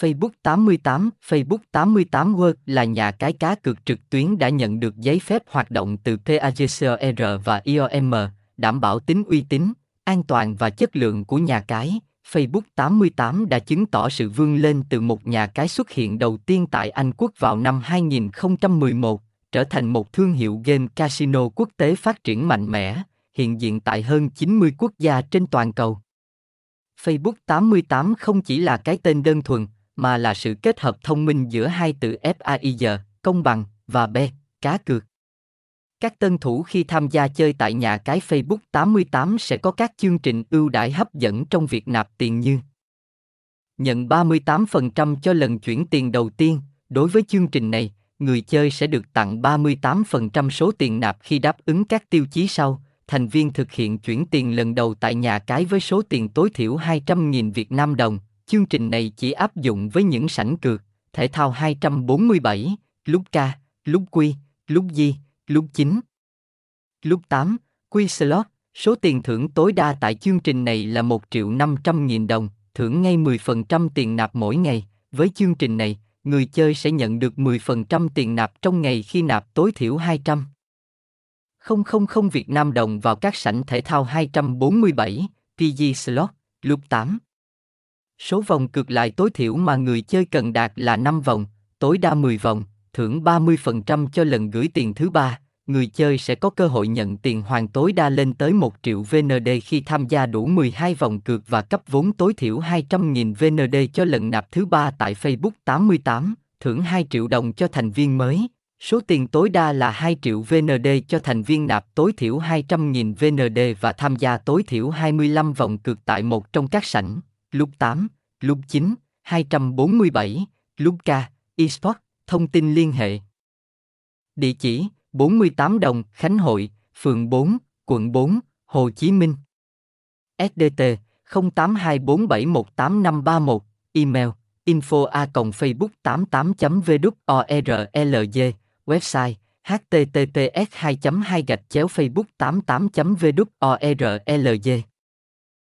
Facebook 88, Facebook 88 World là nhà cái cá cược trực tuyến đã nhận được giấy phép hoạt động từ PAGCOR và IOM, đảm bảo tính uy tín, an toàn và chất lượng của nhà cái. Facebook 88 đã chứng tỏ sự vươn lên từ một nhà cái xuất hiện đầu tiên tại Anh Quốc vào năm 2011, trở thành một thương hiệu game casino quốc tế phát triển mạnh mẽ, hiện diện tại hơn 90 quốc gia trên toàn cầu. Facebook 88 không chỉ là cái tên đơn thuần, mà là sự kết hợp thông minh giữa hai từ FAIR công bằng, và B, cá cược. Các tân thủ khi tham gia chơi tại nhà cái Facebook 88 sẽ có các chương trình ưu đãi hấp dẫn trong việc nạp tiền như Nhận 38% cho lần chuyển tiền đầu tiên, đối với chương trình này, người chơi sẽ được tặng 38% số tiền nạp khi đáp ứng các tiêu chí sau. Thành viên thực hiện chuyển tiền lần đầu tại nhà cái với số tiền tối thiểu 200.000 Việt Nam đồng. Chương trình này chỉ áp dụng với những sảnh cược, thể thao 247, lúc K, lúc Q, lúc Di, lúc 9. Lúc 8, Q slot, số tiền thưởng tối đa tại chương trình này là 1 triệu 500 nghìn đồng, thưởng ngay 10% tiền nạp mỗi ngày. Với chương trình này, người chơi sẽ nhận được 10% tiền nạp trong ngày khi nạp tối thiểu 200. 000 Việt Nam đồng vào các sảnh thể thao 247, PG slot, lúc 8. Số vòng cược lại tối thiểu mà người chơi cần đạt là 5 vòng, tối đa 10 vòng, thưởng 30% cho lần gửi tiền thứ ba. Người chơi sẽ có cơ hội nhận tiền hoàn tối đa lên tới 1 triệu VND khi tham gia đủ 12 vòng cược và cấp vốn tối thiểu 200.000 VND cho lần nạp thứ ba tại Facebook 88, thưởng 2 triệu đồng cho thành viên mới. Số tiền tối đa là 2 triệu VND cho thành viên nạp tối thiểu 200.000 VND và tham gia tối thiểu 25 vòng cược tại một trong các sảnh, lúc 8, lúc 9, 247, lúc K, eSport, thông tin liên hệ. Địa chỉ 48 Đồng, Khánh Hội, phường 4, quận 4, Hồ Chí Minh. SDT 0824718531, email info a facebook 88 vdorlg e e website https 2 2 gạch chéo facebook 88 vdorlg